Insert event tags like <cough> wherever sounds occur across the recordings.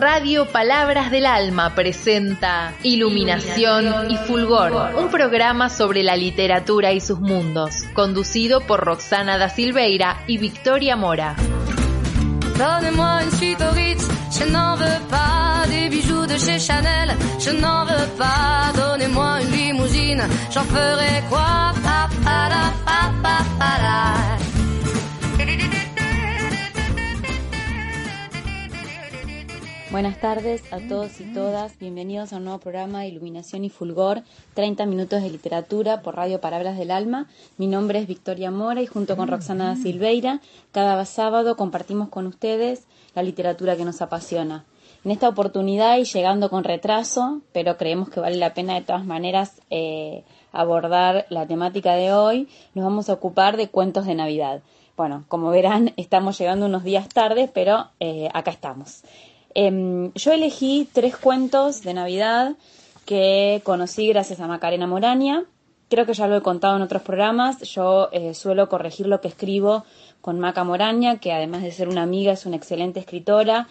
Radio Palabras del Alma presenta Iluminación y Fulgor, un programa sobre la literatura y sus mundos, conducido por Roxana da Silveira y Victoria Mora. Chanel. Buenas tardes a todos y todas. Bienvenidos a un nuevo programa de Iluminación y Fulgor, 30 minutos de literatura por Radio Palabras del Alma. Mi nombre es Victoria Mora y junto con Roxana Silveira, cada sábado compartimos con ustedes la literatura que nos apasiona. En esta oportunidad y llegando con retraso, pero creemos que vale la pena de todas maneras eh, abordar la temática de hoy, nos vamos a ocupar de cuentos de Navidad. Bueno, como verán, estamos llegando unos días tarde, pero eh, acá estamos. Em, yo elegí tres cuentos de Navidad que conocí gracias a Macarena Moraña. Creo que ya lo he contado en otros programas. Yo eh, suelo corregir lo que escribo con Maca Moraña, que además de ser una amiga es una excelente escritora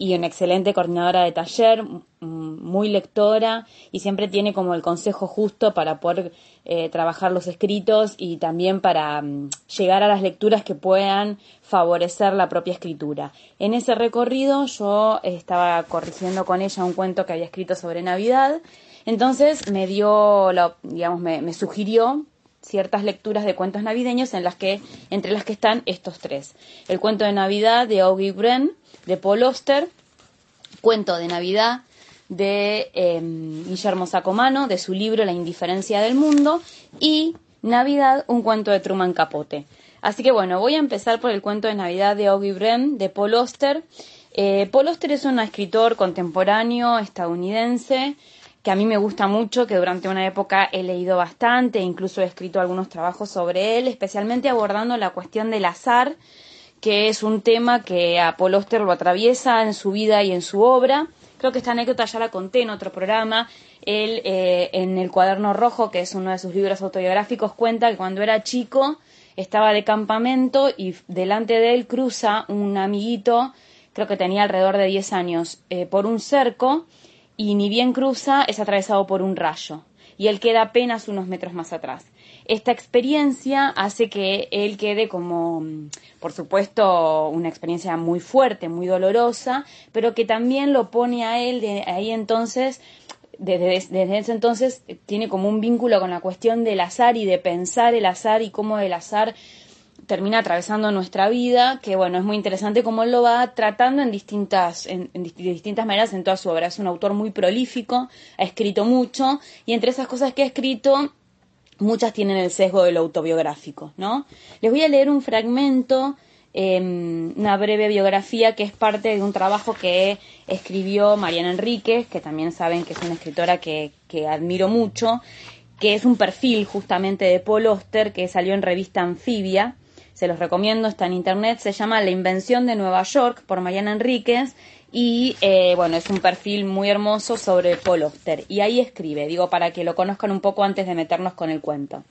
y una excelente coordinadora de taller, muy lectora y siempre tiene como el consejo justo para poder eh, trabajar los escritos y también para mm, llegar a las lecturas que puedan favorecer la propia escritura. En ese recorrido yo estaba corrigiendo con ella un cuento que había escrito sobre Navidad, entonces me dio, digamos, me, sugirió ciertas lecturas de cuentos navideños en las que, entre las que están estos tres. El cuento de Navidad de Augie Bren, de Paul Oster, cuento de Navidad de em, Guillermo Sacomano, de su libro La indiferencia del mundo, y Navidad, un cuento de Truman Capote. Así que bueno, voy a empezar por el cuento de Navidad de Augie Bren, de Paul Oster. Eh, Paul Oster es un escritor contemporáneo estadounidense que a mí me gusta mucho, que durante una época he leído bastante, incluso he escrito algunos trabajos sobre él, especialmente abordando la cuestión del azar, que es un tema que a Paul Oster lo atraviesa en su vida y en su obra. Creo que esta anécdota ya la conté en otro programa. Él, eh, en El cuaderno rojo, que es uno de sus libros autobiográficos, cuenta que cuando era chico estaba de campamento y delante de él cruza un amiguito, creo que tenía alrededor de 10 años, eh, por un cerco y ni bien cruza es atravesado por un rayo y él queda apenas unos metros más atrás. Esta experiencia hace que él quede como, por supuesto, una experiencia muy fuerte, muy dolorosa, pero que también lo pone a él de ahí entonces desde, desde, ese entonces tiene como un vínculo con la cuestión del azar y de pensar el azar y cómo el azar termina atravesando nuestra vida, que bueno, es muy interesante cómo él lo va tratando en distintas, en, distintas maneras en toda su obra. Es un autor muy prolífico, ha escrito mucho, y entre esas cosas que ha escrito, muchas tienen el sesgo de lo autobiográfico, ¿no? Les voy a leer un fragmento, em, una breve biografía que es parte de un trabajo que escribió Mariana Enríquez, que también saben que es una escritora que, que admiro mucho, que es un perfil justamente de Paul Oster que salió en revista Anfibia, se los recomiendo, está en internet, se llama La Invención de Nueva York por Mariana Enríquez y eh, bueno, es un perfil muy hermoso sobre Paul Oster y ahí escribe, digo, para que lo conozcan un poco antes de meternos con el cuento.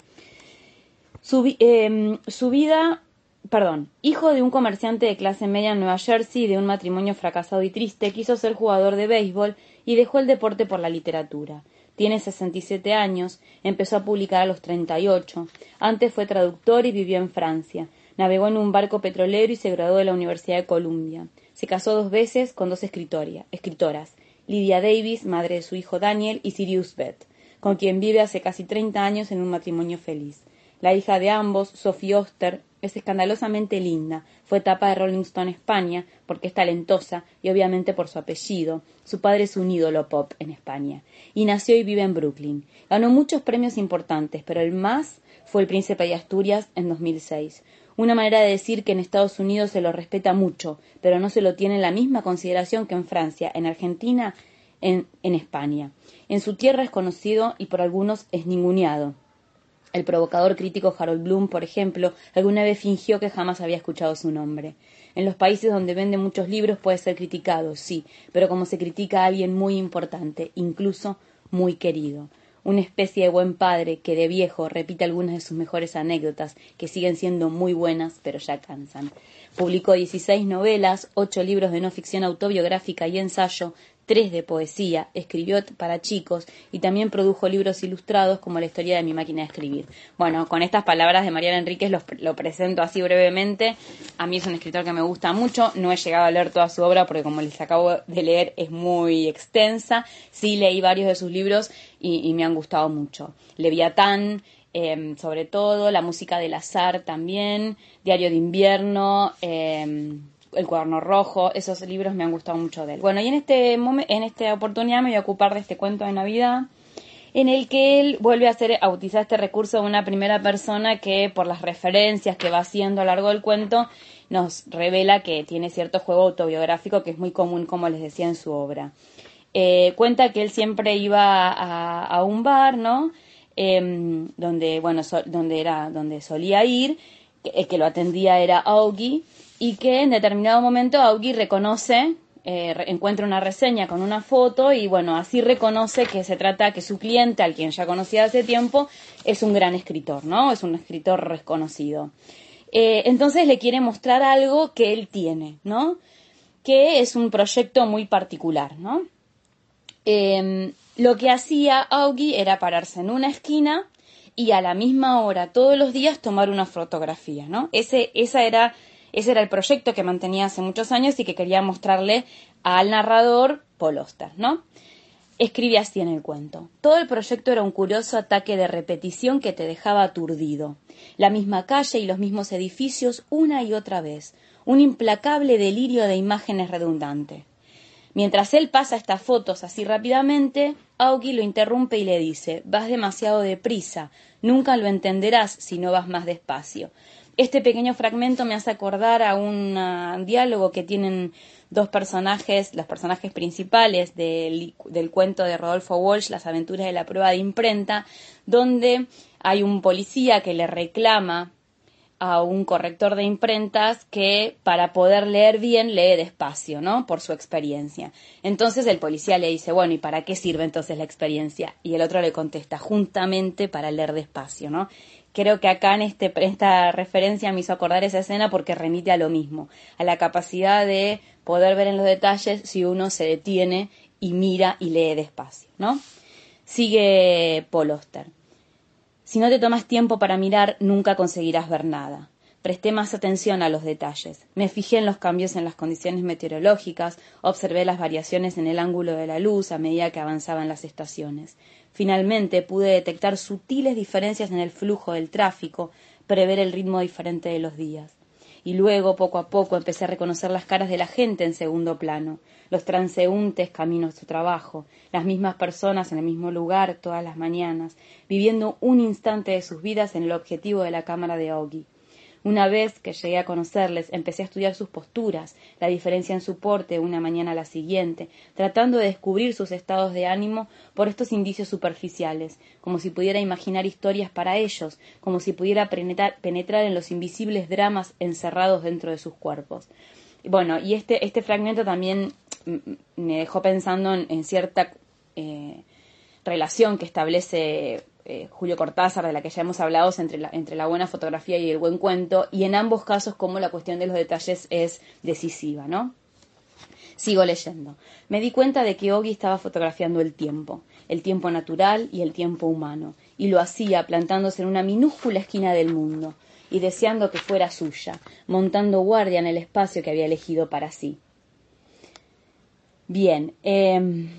Su, em, su vida, perdón, hijo de un comerciante de clase media en Nueva Jersey de un matrimonio fracasado y triste, quiso ser jugador de béisbol y dejó el deporte por la literatura. Tiene 67 años, empezó a publicar a los 38. Antes fue traductor y vivió en Francia. Navegó en un barco petrolero y se graduó de la Universidad de Columbia. Se casó dos veces con dos escritoras, Lydia Davis, madre de su hijo Daniel, y Sirius Beth, con quien vive hace casi 30 años en un matrimonio feliz. La hija de ambos, Sophie Oster, es escandalosamente linda. Fue tapa de Rolling Stone España porque es talentosa y obviamente por su apellido. Su padre es un ídolo pop en España. Y nació y vive en Brooklyn. Ganó muchos premios importantes, pero el más fue el Príncipe de Asturias en 2006 una manera de decir que en Estados Unidos se lo respeta mucho, pero no se lo tiene en la misma consideración que en Francia, en Argentina, en, en España. En su tierra es conocido y por algunos es ninguneado. El provocador crítico Harold Bloom, por ejemplo, alguna vez fingió que jamás había escuchado su nombre. En los países donde vende muchos libros puede ser criticado, sí, pero como se critica a alguien muy importante, incluso muy querido. Una especie de buen padre que de viejo repite algunas de sus mejores anécdotas, que siguen siendo muy buenas, pero ya cansan. Publicó 16 novelas, 8 libros de no ficción autobiográfica y ensayo, tres de poesía, escribió para chicos y también produjo libros ilustrados como La historia de mi máquina de escribir. Bueno, con estas palabras de Mariana Enríquez lo, presento así brevemente. A mí es un escritor que me gusta mucho, no he llegado a leer toda su obra porque como les acabo de leer es muy extensa. Sí leí varios de sus libros y, me han gustado mucho. Leviatán, eh, sobre todo, La música del azar también, Diario de invierno. Eh, el cuaderno rojo, esos libros me han gustado mucho de él. Bueno, y en este en esta oportunidad me voy a ocupar de este cuento de Navidad en el que él vuelve a, hacer, a utilizar este recurso de una primera persona que por las referencias que va haciendo a lo largo del cuento nos revela que tiene cierto juego autobiográfico que es muy común, como les decía, en su obra. Eh, cuenta que él siempre iba a, un bar, ¿no? Em, donde, bueno, donde era, donde solía ir, el que lo atendía era Augie, y que en determinado momento Augie reconoce, eh, encuentra una reseña con una foto y bueno, así reconoce que se trata que su cliente, al quien ya conocía hace tiempo, es un gran escritor, ¿no? Es un escritor reconocido. Eh, entonces le quiere mostrar algo que él tiene, ¿no? Que es un proyecto muy particular, ¿no? Em, lo que hacía Augie era pararse en una esquina y a la misma hora todos los días tomar una fotografía, ¿no? Ese, esa era ese era el proyecto que mantenía hace muchos años y que quería mostrarle al narrador Paul ¿no? Escribe así en el cuento. Todo el proyecto era un curioso ataque de repetición que te dejaba aturdido. La misma calle y los mismos edificios una y otra vez. Un implacable delirio de imágenes redundante. Mientras él pasa estas fotos así rápidamente, Augie lo interrumpe y le dice Vas demasiado deprisa, nunca lo entenderás si no vas más despacio. Este pequeño fragmento me hace acordar a un ah, diálogo que tienen dos personajes, los personajes principales del, del, cuento de Rodolfo Walsh, Las aventuras de la prueba de imprenta, donde hay un policía que le reclama a un corrector de imprentas que para poder leer bien lee despacio, ¿no? Por su experiencia. Entonces el policía le dice, bueno, ¿y para qué sirve entonces la experiencia? Y el otro le contesta, juntamente para leer despacio, ¿no? Creo que acá en este, esta referencia me hizo acordar esa escena porque remite a lo mismo, a la capacidad de poder ver en los detalles si uno se detiene y mira y lee despacio, ¿no? Sigue Paul Oster. Si no te tomas tiempo para mirar, nunca conseguirás ver nada. Presté más atención a los detalles. Me fijé en los cambios en las condiciones meteorológicas, observé las variaciones en el ángulo de la luz a medida que avanzaban las estaciones. Finalmente pude detectar sutiles diferencias en el flujo del tráfico, prever el ritmo diferente de los días. Y luego, poco a poco, empecé a reconocer las caras de la gente en segundo plano, los transeúntes camino a su trabajo, las mismas personas en el mismo lugar todas las mañanas, viviendo un instante de sus vidas en el objetivo de la cámara de Augie. Una vez que llegué a conocerles, empecé a estudiar sus posturas, la diferencia en su porte una mañana a la siguiente, tratando de descubrir sus estados de ánimo por estos indicios superficiales, como si pudiera imaginar historias para ellos, como si pudiera penetrar, en los invisibles dramas encerrados dentro de sus cuerpos. Bueno, y este, este fragmento también me dejó pensando en, cierta eh, relación que establece eh, Julio Cortázar, de la que ya hemos hablado, entre la, buena fotografía y el buen cuento, y en ambos casos como la cuestión de los detalles es decisiva, ¿no? Sigo leyendo. Me di cuenta de que Ogi estaba fotografiando el tiempo, el tiempo natural y el tiempo humano, y lo hacía plantándose en una minúscula esquina del mundo, y deseando que fuera suya, montando guardia en el espacio que había elegido para sí. Bien, eh,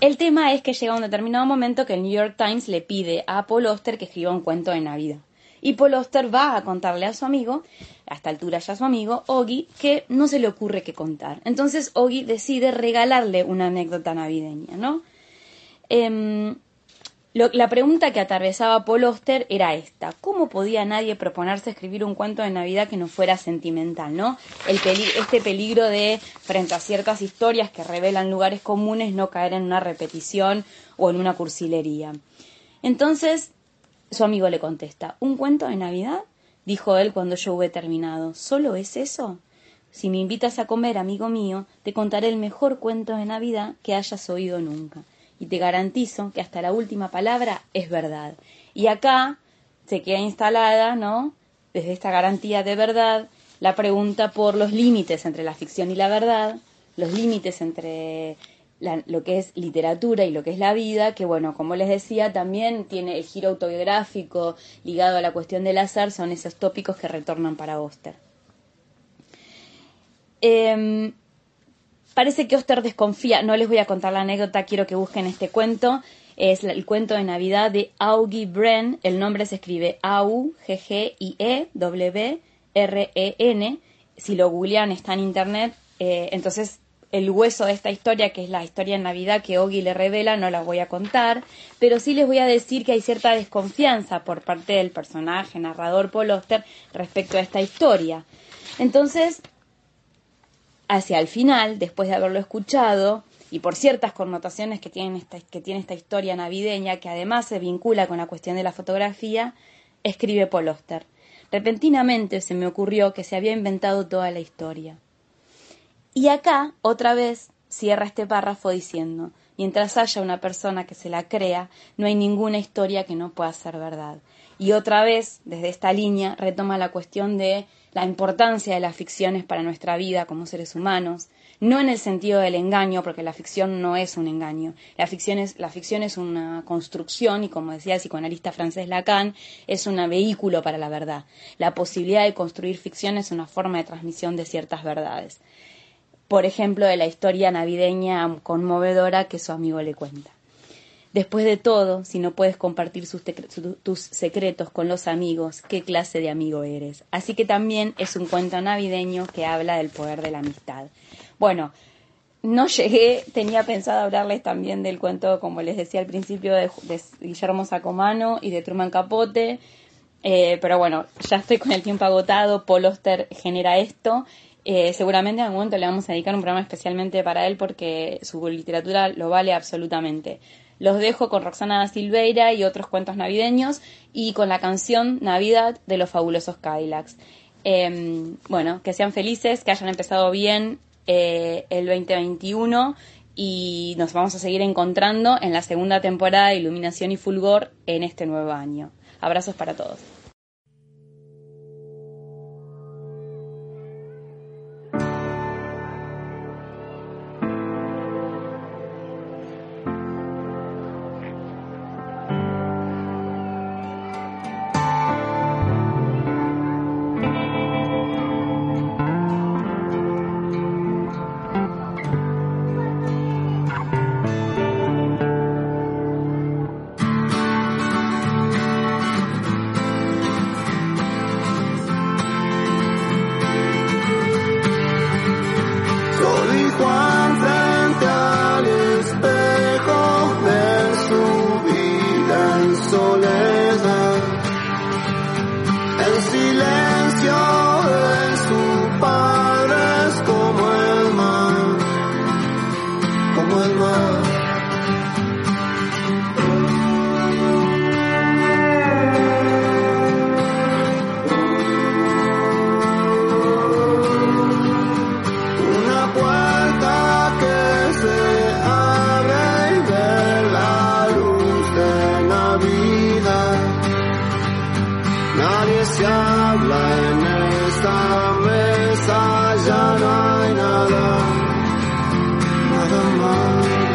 el tema es que llega un determinado momento que el New York Times le pide a Paul Oster que escriba un cuento de Navidad. Y Paul Oster va a contarle a su amigo, a esta altura ya su amigo, Oggy, que no se le ocurre qué contar. Entonces Oggy decide regalarle una anécdota navideña, ¿no? La pregunta que atravesaba Paul Oster era esta: ¿Cómo podía nadie proponerse escribir un cuento de Navidad que no fuera sentimental, no? El este peligro de, frente a ciertas historias que revelan lugares comunes, no caer en una repetición o en una cursilería. Entonces, su amigo le contesta: ¿Un cuento de Navidad? dijo él cuando yo hube terminado. ¿Solo es eso? Si me invitas a comer, amigo mío, te contaré el mejor cuento de Navidad que hayas oído nunca y te garantizo que hasta la última palabra es verdad. Y acá se queda instalada, ¿no? Desde esta garantía de verdad, la pregunta por los límites entre la ficción y la verdad, los límites entre lo que es literatura y lo que es la vida, que bueno, como les decía, también tiene el giro autobiográfico ligado a la cuestión del azar, son esos tópicos que retornan para Oster. Em, parece que Oster desconfía, no les voy a contar la anécdota, quiero que busquen este cuento, es el cuento de Navidad de Augie Bren, el nombre se escribe A-U-G-G-I-E-W-R-E-N, si lo googlean está en internet, eh, entonces el hueso de esta historia, que es la historia en Navidad que Ogi le revela, no la voy a contar, pero sí les voy a decir que hay cierta desconfianza por parte del personaje, narrador Paul Oster, respecto a esta historia. Entonces, hacia el final, después de haberlo escuchado, y por ciertas connotaciones que tiene esta, que tiene esta historia navideña, que además se vincula con la cuestión de la fotografía, escribe Paul. Repentinamente se me ocurrió que se había inventado toda la historia. Y acá, otra vez, cierra este párrafo diciendo, mientras haya una persona que se la crea, no hay ninguna historia que no pueda ser verdad. Y otra vez, desde esta línea, retoma la cuestión de la importancia de las ficciones para nuestra vida como seres humanos, no en el sentido del engaño, porque la ficción no es un engaño. La ficción es, la ficción es una construcción y, como decía el psicoanalista francés Lacan, es un vehículo para la verdad. La posibilidad de construir ficción es una forma de transmisión de ciertas verdades por ejemplo, de la historia navideña conmovedora que su amigo le cuenta. Después de todo, si no puedes compartir tus secretos con los amigos, ¿qué clase de amigo eres? Así que también es un cuento navideño que habla del poder de la amistad. Bueno, no llegué, tenía pensado hablarles también del cuento, como les decía al principio, de, Guillermo Sacomano y de Truman Capote, eh, pero bueno, ya estoy con el tiempo agotado, Paul Oster genera esto eh, seguramente en algún momento le vamos a dedicar un programa especialmente para él porque su literatura lo vale absolutamente. Los dejo con Roxana Silveira y otros cuentos navideños y con la canción Navidad de los fabulosos Cadillacs. Em, bueno, que sean felices, que hayan empezado bien eh, el 2021 y nos vamos a seguir encontrando en la segunda temporada de Iluminación y Fulgor en este nuevo año. Abrazos para todos. Zara in Allah, Mother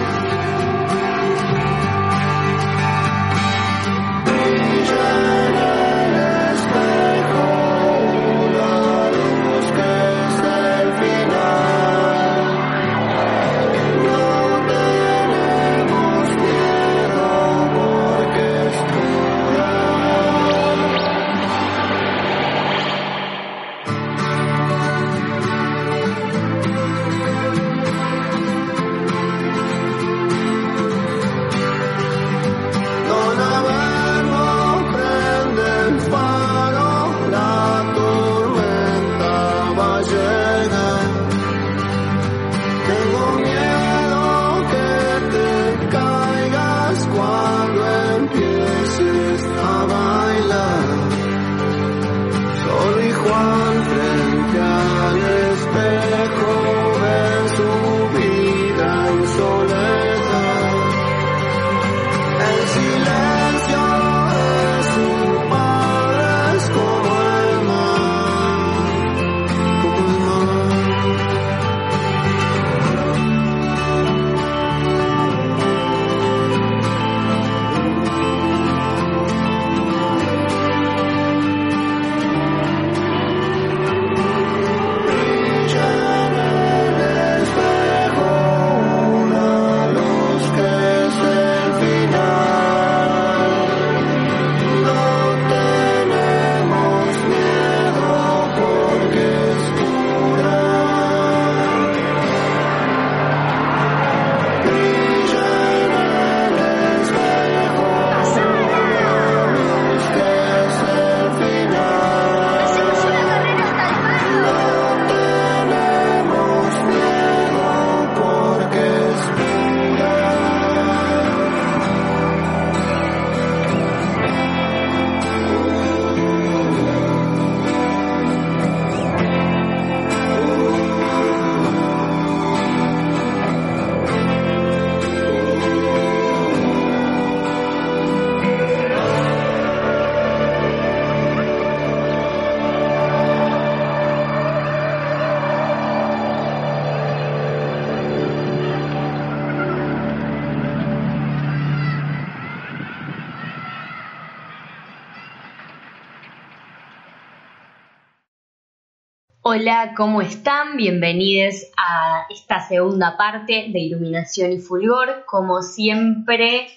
Hola, ¿cómo están? Bienvenidos a esta segunda parte de Iluminación y Fulgor. Como siempre,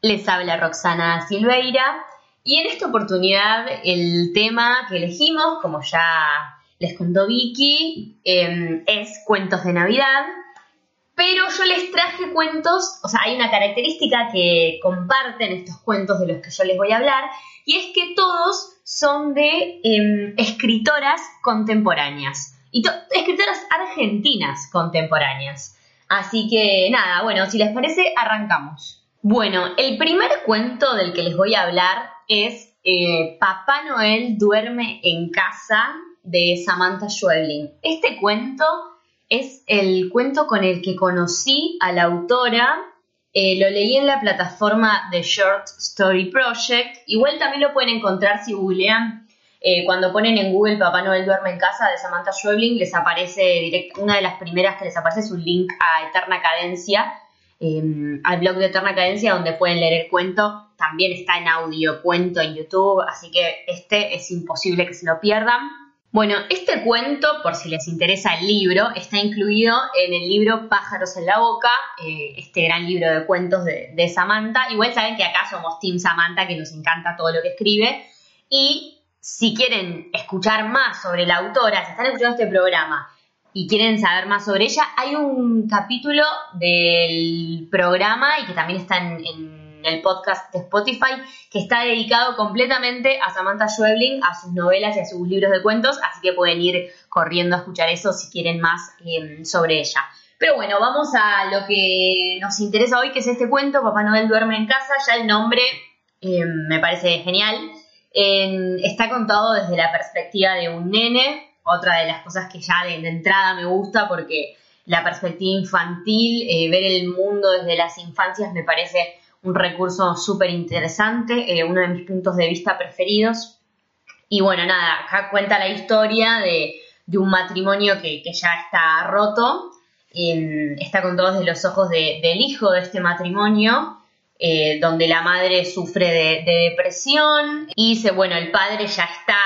les habla Roxana Silveira y en esta oportunidad el tema que elegimos, como ya les contó Vicky, em, es cuentos de Navidad. Pero yo les traje cuentos, o sea, hay una característica que comparten estos cuentos de los que yo les voy a hablar, y es que todos son de em, escritoras contemporáneas, y escritoras argentinas contemporáneas. Así que nada, bueno, si les parece, arrancamos. Bueno, el primer cuento del que les voy a hablar es eh, Papá Noel duerme en casa de Samantha Schweblin. Este cuento es el cuento con el que conocí a la autora. Eh, lo leí en la plataforma de Short Story Project. Igual también lo pueden encontrar si googlean. Eh, cuando ponen en Google Papá Noel duerme en casa de Samantha Schweblin, les aparece direct, una de las primeras que les aparece es un link a Eterna Cadencia, em, al blog de Eterna Cadencia, donde pueden leer el cuento. También está en audio, cuento en YouTube, así que este es imposible que se lo pierdan. Bueno, este cuento, por si les interesa el libro, está incluido en el libro Pájaros en la Boca, eh, este gran libro de cuentos de, Samantha. Igual saben que acá somos Team Samantha, que nos encanta todo lo que escribe. Y si quieren escuchar más sobre la autora, si están escuchando este programa y quieren saber más sobre ella, hay un capítulo del programa y que también está en el podcast de Spotify, que está dedicado completamente a Samantha Schweblin, a sus novelas y a sus libros de cuentos, así que pueden ir corriendo a escuchar eso si quieren más em, sobre ella. Pero bueno, vamos a lo que nos interesa hoy, que es este cuento, Papá Noel duerme en casa, ya el nombre em, me parece genial. está contado desde la perspectiva de un nene, otra de las cosas que ya de, entrada me gusta porque la perspectiva infantil, eh, ver el mundo desde las infancias me parece un recurso súper interesante, eh, uno de mis puntos de vista preferidos. Y bueno, nada, acá cuenta la historia de, un matrimonio que, ya está roto, está con todos los ojos del hijo de este matrimonio, eh, donde la madre sufre de, depresión. Y dice, bueno, el padre ya está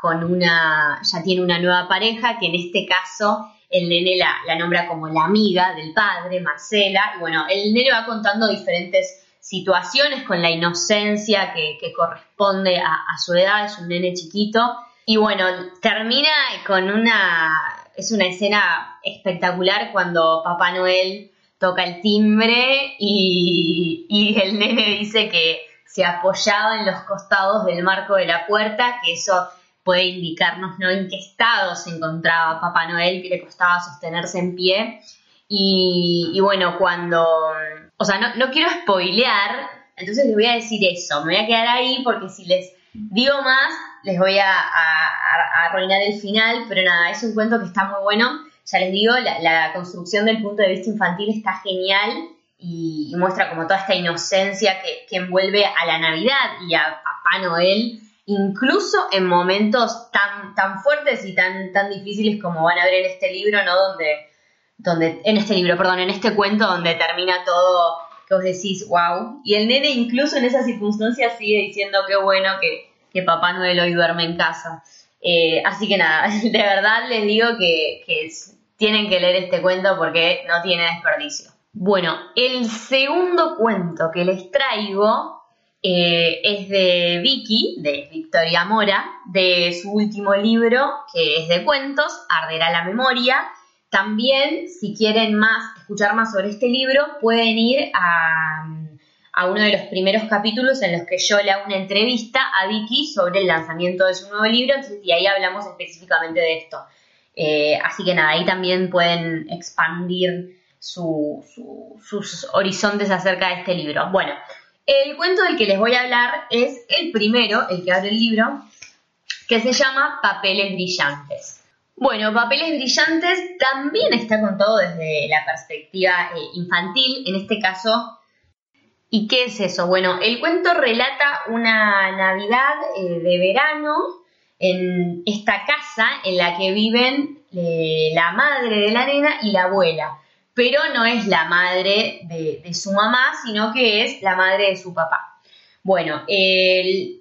con una, ya tiene una nueva pareja, que en este caso el nene la, la nombra como la amiga del padre, Marcela, y bueno, el nene va contando diferentes situaciones con la inocencia que, corresponde a, su edad, es un nene chiquito. Y bueno, termina con una, es una escena espectacular cuando Papá Noel toca el timbre y, y el nene dice que se apoyaba en los costados del marco de la puerta, que eso puede indicarnos ¿no? en qué estado se encontraba Papá Noel, que le costaba sostenerse en pie. Y, bueno, cuando, o sea, no, no quiero spoilear, entonces les voy a decir eso, me voy a quedar ahí porque si les digo más, les voy a, arruinar el final, pero nada, es un cuento que está muy bueno. Ya les digo, la, construcción del punto de vista infantil está genial y, muestra como toda esta inocencia que, que, envuelve a la Navidad y a Papá Noel, incluso en momentos tan, tan fuertes y tan, tan difíciles como van a ver en este libro, ¿no? Donde donde, en este libro, perdón, en este cuento donde termina todo, que os decís, wow. Y el nene incluso en esas circunstancias sigue diciendo qué bueno que, que Papá Noel hoy duerme en casa. Eh, así que nada, <laughs> de verdad les digo que, que tienen que leer este cuento porque no tiene desperdicio. Bueno, el segundo cuento que les traigo eh, es de Vicky, de Victoria Mora, de su último libro, que es de cuentos, Arderá la Memoria, también, si quieren más, escuchar más sobre este libro, pueden ir a, uno de los primeros capítulos en los que yo le hago una entrevista a Vicky sobre el lanzamiento de su nuevo libro, y ahí hablamos específicamente de esto. Eh, así que nada, ahí también pueden expandir sus horizontes acerca de este libro. Bueno, el cuento del que les voy a hablar es el primero, el que abre el libro, que se llama Papeles Brillantes. Bueno, Papeles Brillantes también está contado desde la perspectiva eh, infantil, en este caso. ¿Y qué es eso? Bueno, el cuento relata una Navidad eh, de verano en esta casa en la que viven eh, la madre de la nena y la abuela. Pero no es la madre de, su mamá, sino que es la madre de su papá. Bueno,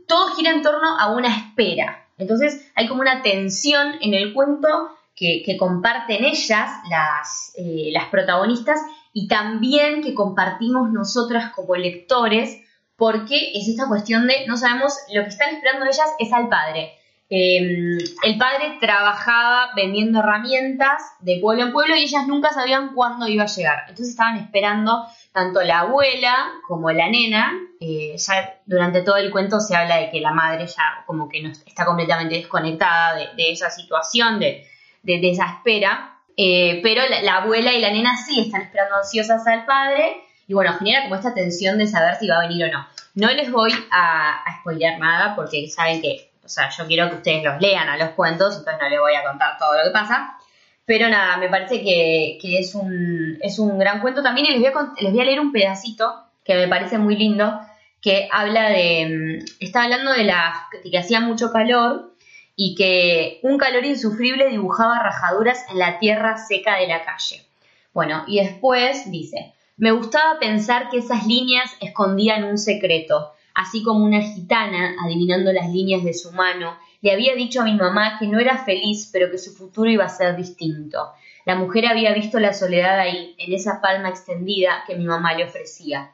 todo gira en torno a una espera Entonces hay como una tensión en el cuento que, comparten ellas, las, eh, las protagonistas, y también que compartimos nosotras como lectores, porque es esta cuestión de no sabemos, lo que están esperando ellas es al padre. Em, el padre trabajaba vendiendo herramientas de pueblo en pueblo y ellas nunca sabían cuándo iba a llegar. Entonces estaban esperando tanto la abuela como la nena. Eh, ya durante todo el cuento se habla de que la madre ya como que no está completamente desconectada de, esa situación, de, esa espera. Eh, pero la, abuela y la nena sí están esperando ansiosas al padre. Y bueno, genera como esta tensión de saber si va a venir o no. No les voy a, a nada porque saben que o sea, yo quiero que ustedes los lean a los cuentos, entonces no les voy a contar todo lo que pasa. Pero nada, me parece que, es, un, es un gran cuento también y les voy, a, les voy a leer un pedacito que me parece muy lindo, que habla de, mm, está hablando de, la, de que hacía mucho calor y que un calor insufrible dibujaba rajaduras en la tierra seca de la calle. Bueno, y después dice, me gustaba pensar que esas líneas escondían un secreto, así como una gitana, adivinando las líneas de su mano, le había dicho a mi mamá que no era feliz, pero que su futuro iba a ser distinto. La mujer había visto la soledad ahí, en esa palma extendida que mi mamá le ofrecía.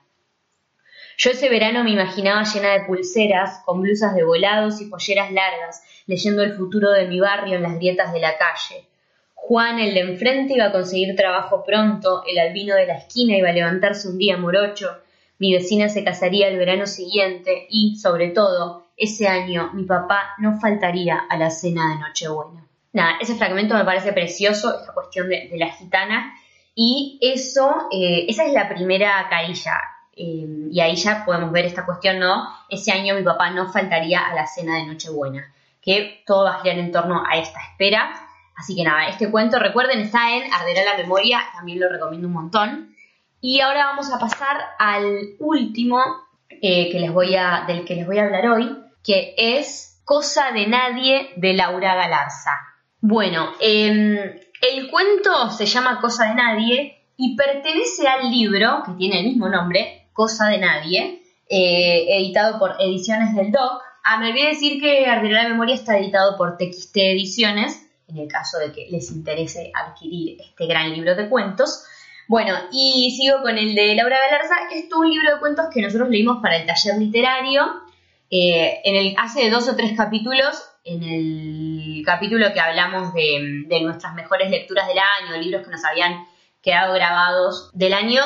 Yo ese verano me imaginaba llena de pulseras, con blusas de volados y polleras largas, leyendo el futuro de mi barrio en las grietas de la calle. Juan, el de enfrente, iba a conseguir trabajo pronto, el albino de la esquina iba a levantarse un día morocho, mi vecina se casaría el verano siguiente y, sobre todo, ese año mi papá no faltaría a la cena de Nochebuena. Nada, ese fragmento me parece precioso, esta cuestión de, la gitana, y eso, eh, esa es la primera carilla. Eh, y ahí ya podemos ver esta cuestión, ¿no? Ese año mi papá no faltaría a la cena de Nochebuena, que todo va a girar en torno a esta espera. Así que nada, este cuento, recuerden, está en Arderá la Memoria, también lo recomiendo un montón. Y ahora vamos a pasar al último eh, que les voy a, del que les voy a hablar hoy, que es Cosa de Nadie de Laura Galarza. Bueno, em, el cuento se llama Cosa de Nadie y pertenece al libro que tiene el mismo nombre, Cosa de Nadie, eh, editado por Ediciones del Doc. Ah, me olvidé decir que Arderá la Memoria está editado por TXT Ediciones, en el caso de que les interese adquirir este gran libro de cuentos. Bueno, y sigo con el de Laura Galarza. Esto es un libro de cuentos que nosotros leímos para el taller literario. Eh, en el, hace dos o tres capítulos, en el capítulo que hablamos de, nuestras mejores lecturas del año, libros que nos habían quedado grabados del año,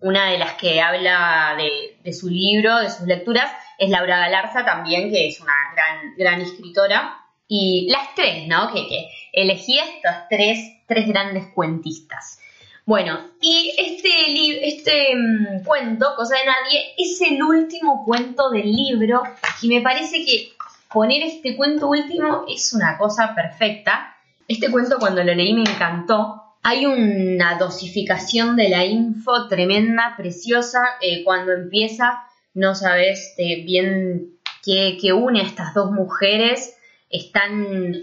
una de las que habla de, su libro, de sus lecturas, es Laura Galarza también, que es una gran, gran escritora. Y las tres, ¿no? Que, que elegí estos tres, tres grandes cuentistas. Bueno, y este, este mm, cuento, Cosa de Nadie, es el último cuento del libro y me parece que poner este cuento último es una cosa perfecta. Este cuento cuando lo leí me encantó. Hay una dosificación de la info tremenda, preciosa. Eh, cuando empieza no sabes eh, bien qué, qué une a estas dos mujeres. Están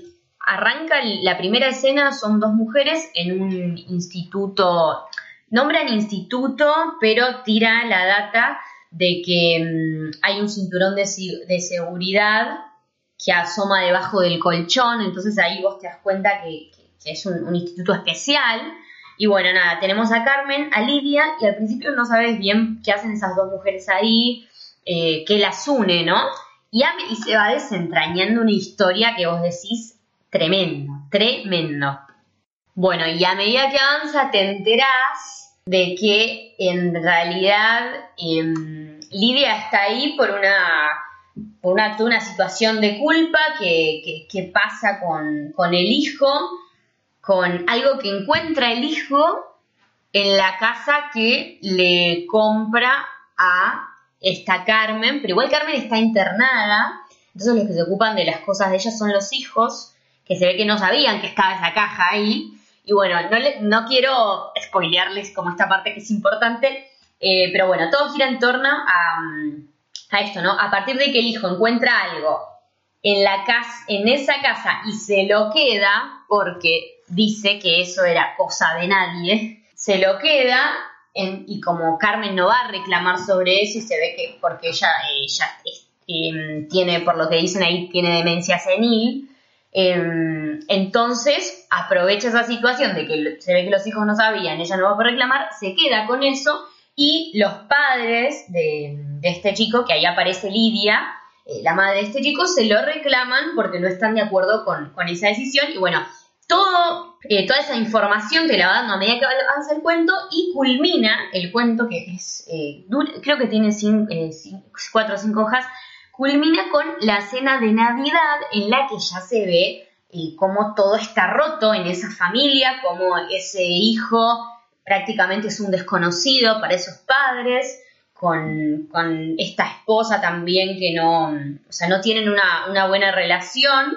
arranca la primera escena, son dos mujeres en un instituto, nombran instituto, pero tira la data de que mm, hay un cinturón de, seguridad que asoma debajo del colchón, entonces ahí vos te das cuenta que, es un, instituto especial. Y bueno, nada, tenemos a Carmen, a Lidia, y al principio no sabes bien qué hacen esas dos mujeres ahí, eh, qué las une, ¿no? Y se va desentrañando una historia que vos decís, Tremendo, tremendo. Bueno, y a medida que avanza te enterás de que en realidad em, Lidia está ahí por una, por una, situación de culpa que, pasa con, con el hijo, con algo que encuentra el hijo en la casa que le compra a esta Carmen, pero igual Carmen está internada, entonces los que se ocupan de las cosas de ella son los hijos, que se ve que no sabían que estaba esa caja ahí. Y bueno, no, no quiero spoilearles como esta parte que es importante, eh, pero bueno, todo gira en torno a, a, esto, ¿no? A partir de que el hijo encuentra algo en, la casa, en esa casa y se lo queda, porque dice que eso era cosa de nadie, se lo queda y como Carmen no va a reclamar sobre eso y se ve que porque ella, ella em, tiene, por lo que dicen ahí, tiene demencia senil. Em, entonces aprovecha esa situación de que se ve que los hijos no sabían, ella no va a reclamar, se queda con eso y los padres de, este chico, que ahí aparece Lidia, eh, la madre de este chico, se lo reclaman porque no están de acuerdo con, esa decisión y bueno, eh, toda esa información te la va dando a medida que avanza el cuento y culmina el cuento, que es, eh, creo que tiene eh, cuatro o cinco hojas, culmina con la cena de Navidad en la que ya se ve cómo todo está roto en esa familia, cómo ese hijo prácticamente es un desconocido para esos padres, con, con esta esposa también que no, o sea, no tienen una, una buena relación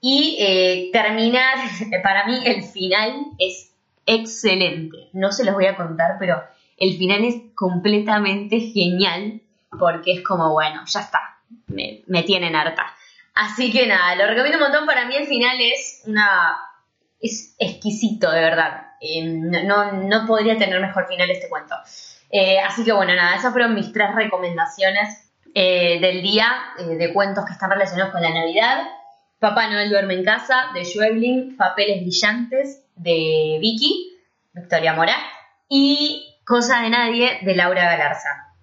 y eh, terminar, <laughs> para mí el final es excelente. No se los voy a contar, pero el final es completamente genial porque es como, bueno, ya está, me, tienen harta. Así que nada, lo recomiendo un montón. Para mí el final es una... es exquisito, de verdad. Eh, no, no, podría tener mejor final este cuento. Eh, así que bueno, nada, esas fueron mis tres recomendaciones del día de cuentos que están relacionados con la Navidad. Papá Noel duerme en casa, de Schwebling, Papeles Brillantes, de Vicky, Victoria Mora, y Cosa de Nadie, de Laura Galarza.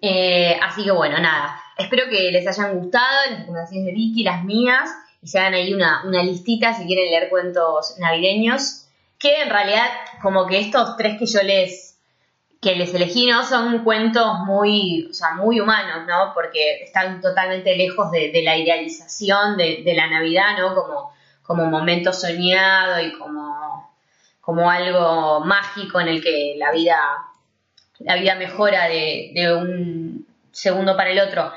Eh, así que bueno, nada, espero que les hayan gustado las recomendaciones de Vicky, las mías, y se hagan ahí una, una listita si quieren leer cuentos navideños, que en realidad como que estos tres que yo les que les elegí, ¿no? Son cuentos muy, o sea, muy humanos, ¿no? Porque están totalmente lejos de, la idealización de, la Navidad, ¿no? Como, como momento soñado y como, como algo mágico en el que la vida, la vida mejora de, de un segundo para el otro,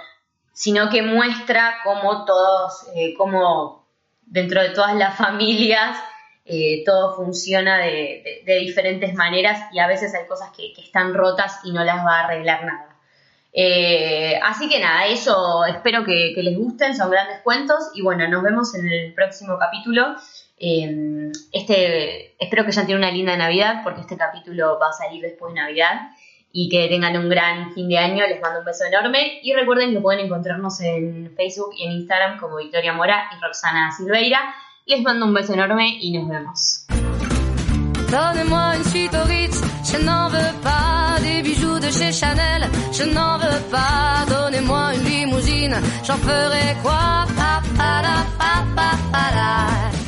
sino que muestra cómo todos, eh, cómo dentro de todas las <laughs> familias eh, todo funciona de, diferentes maneras y a veces hay cosas que, están rotas y no las va a arreglar nada. Eh, así que nada, eso espero que, les gusten, son grandes cuentos y bueno, nos vemos en el próximo capítulo. Eh, este, espero que ya tengan una linda Navidad porque este capítulo va a salir después de Navidad y que tengan un gran fin de año. Les mando un beso enorme y recuerden que pueden encontrarnos en Facebook y en Instagram como Victoria Mora y Roxana Silveira. Les mando un beso enorme y nos vemos. Donnez-moi une suite au Ritz, je n'en veux pas des bijoux de chez Chanel, je n'en veux pas. Donnez-moi une limousine, j'en ferai quoi pa, pa, pa, pa, pa,